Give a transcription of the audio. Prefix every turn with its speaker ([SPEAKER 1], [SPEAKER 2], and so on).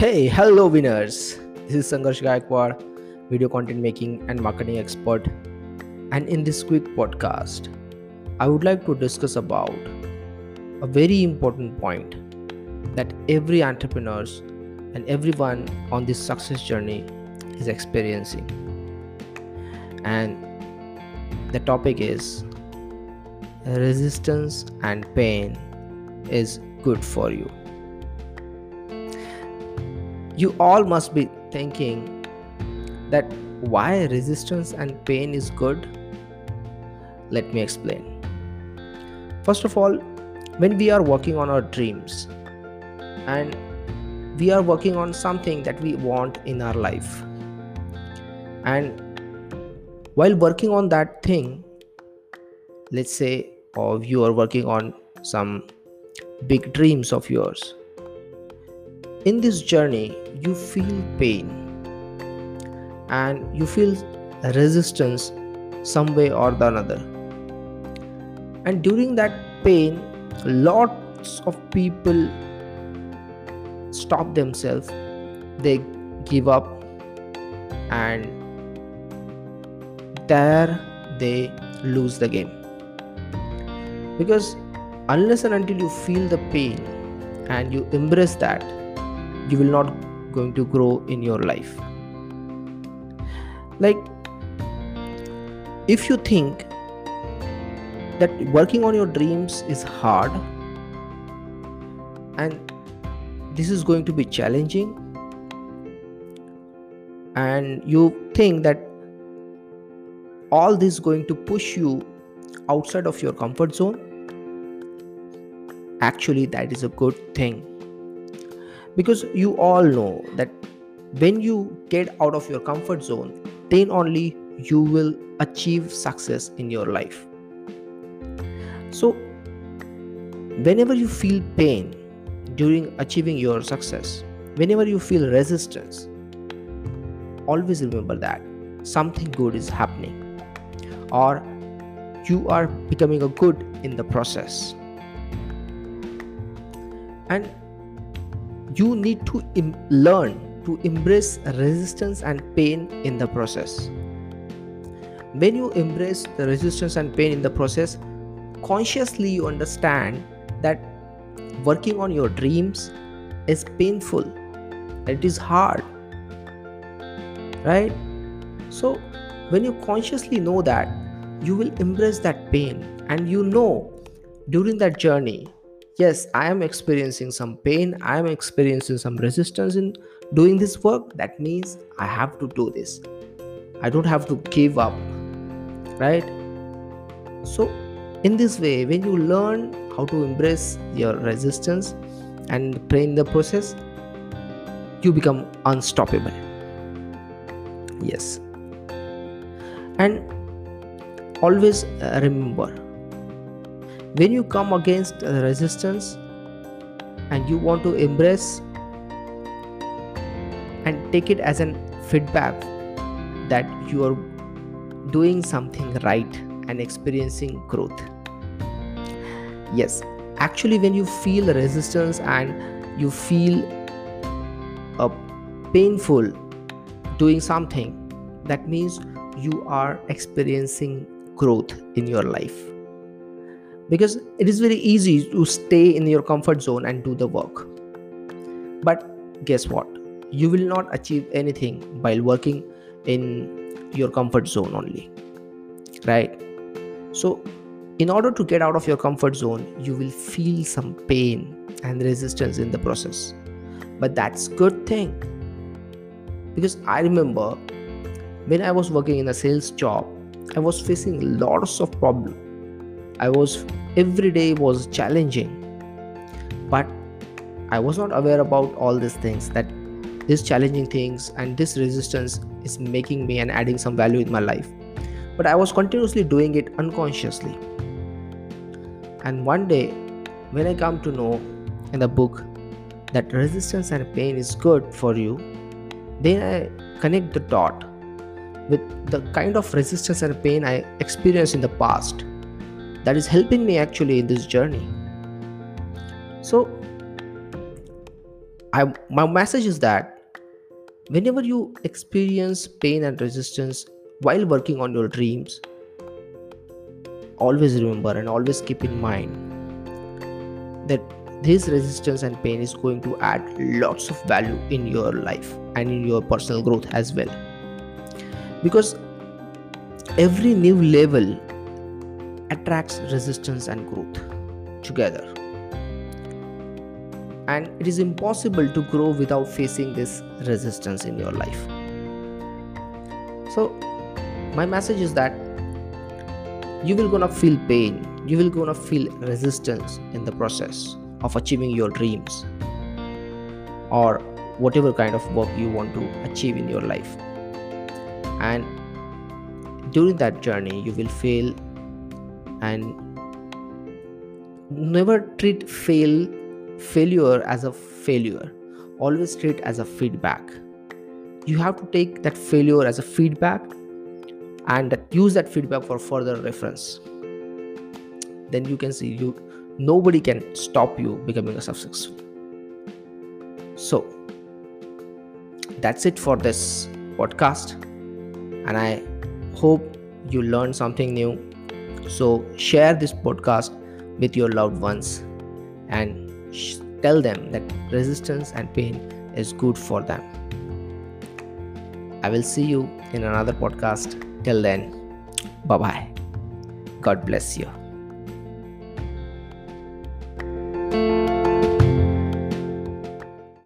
[SPEAKER 1] Hey, hello winners. This is Sangarsh Gaikwad, video content making and marketing expert. And in this quick podcast, I would like to discuss about a very important point that every entrepreneurs and everyone on this success journey is experiencing. And the topic is resistance and pain is good for you you all must be thinking that why resistance and pain is good? Let me explain. First of all when we are working on our dreams and we are working on something that we want in our life and while working on that thing let's say or you are working on some big dreams of yours in this journey you feel pain and you feel resistance some way or the another. And during that pain lots of people stop themselves. They give up and there they lose the game. Because unless and until you feel the pain and you embrace that you will not going to grow in your life. Like if you think that working on your dreams is hard and this is going to be challenging and you think that all this is going to push you outside of your comfort zone actually that is a good thing because you all know that when you get out of your comfort zone then only you will achieve success in your life. So whenever you feel pain during achieving your success whenever you feel resistance always remember that something good is happening or you are becoming a good in the process. And you need to Im- learn to embrace resistance and pain in the process. When you embrace the resistance and pain in the process, consciously you understand that working on your dreams is painful, it is hard, right? So, when you consciously know that, you will embrace that pain and you know during that journey yes i am experiencing some pain. I am experiencing some resistance in doing this work. That means i have to do this. I don't have to give up right? So in this way when you learn how to embrace your resistance and pray in the process you become unstoppable. Yes. And always uh, remember when you come against resistance and you want to embrace and take it as an feedback that you are doing something right and experiencing growth. Yes actually when you feel resistance and you feel a painful doing something that means you are experiencing growth in your life because it is very easy to stay in your comfort zone and do the work. But guess what? You will not achieve anything while working in your comfort zone only. Right? So in order to get out of your comfort zone you will feel some pain and resistance in the process. But that's good thing. Because i remember when i was working in a sales job i was facing lots of problems I was every day was challenging. But I was not aware about all these things that these challenging things and this resistance is making me and adding some value in my life. But I was continuously doing it unconsciously. And one day, when I come to know in the book that resistance and pain is good for you, then I connect the dot with the kind of resistance and pain I experienced in the past that is helping me actually in this journey. So I, my message is that whenever you experience pain and resistance while working on your dreams, always remember and always keep in mind that this resistance and pain is going to add lots of value in your life and in your personal growth as well. Because every new level attracts resistance and growth together. And it is impossible to grow without facing this resistance in your life. So my message is that you will gonna feel pain you will gonna feel resistance in the process of achieving your dreams or whatever kind of work you want to achieve in your life. And during that journey you will fail and never treat fail failure as a failure. Always treat as a feedback. You have to take that failure as a feedback and use that feedback for further reference. Then you can see you nobody can stop you becoming a success so that's it for this podcast and i hope you learned something new so share this podcast with your loved ones and sh- tell them that resistance and pain is good for them. I will see you in another podcast. Till then bye bye god bless you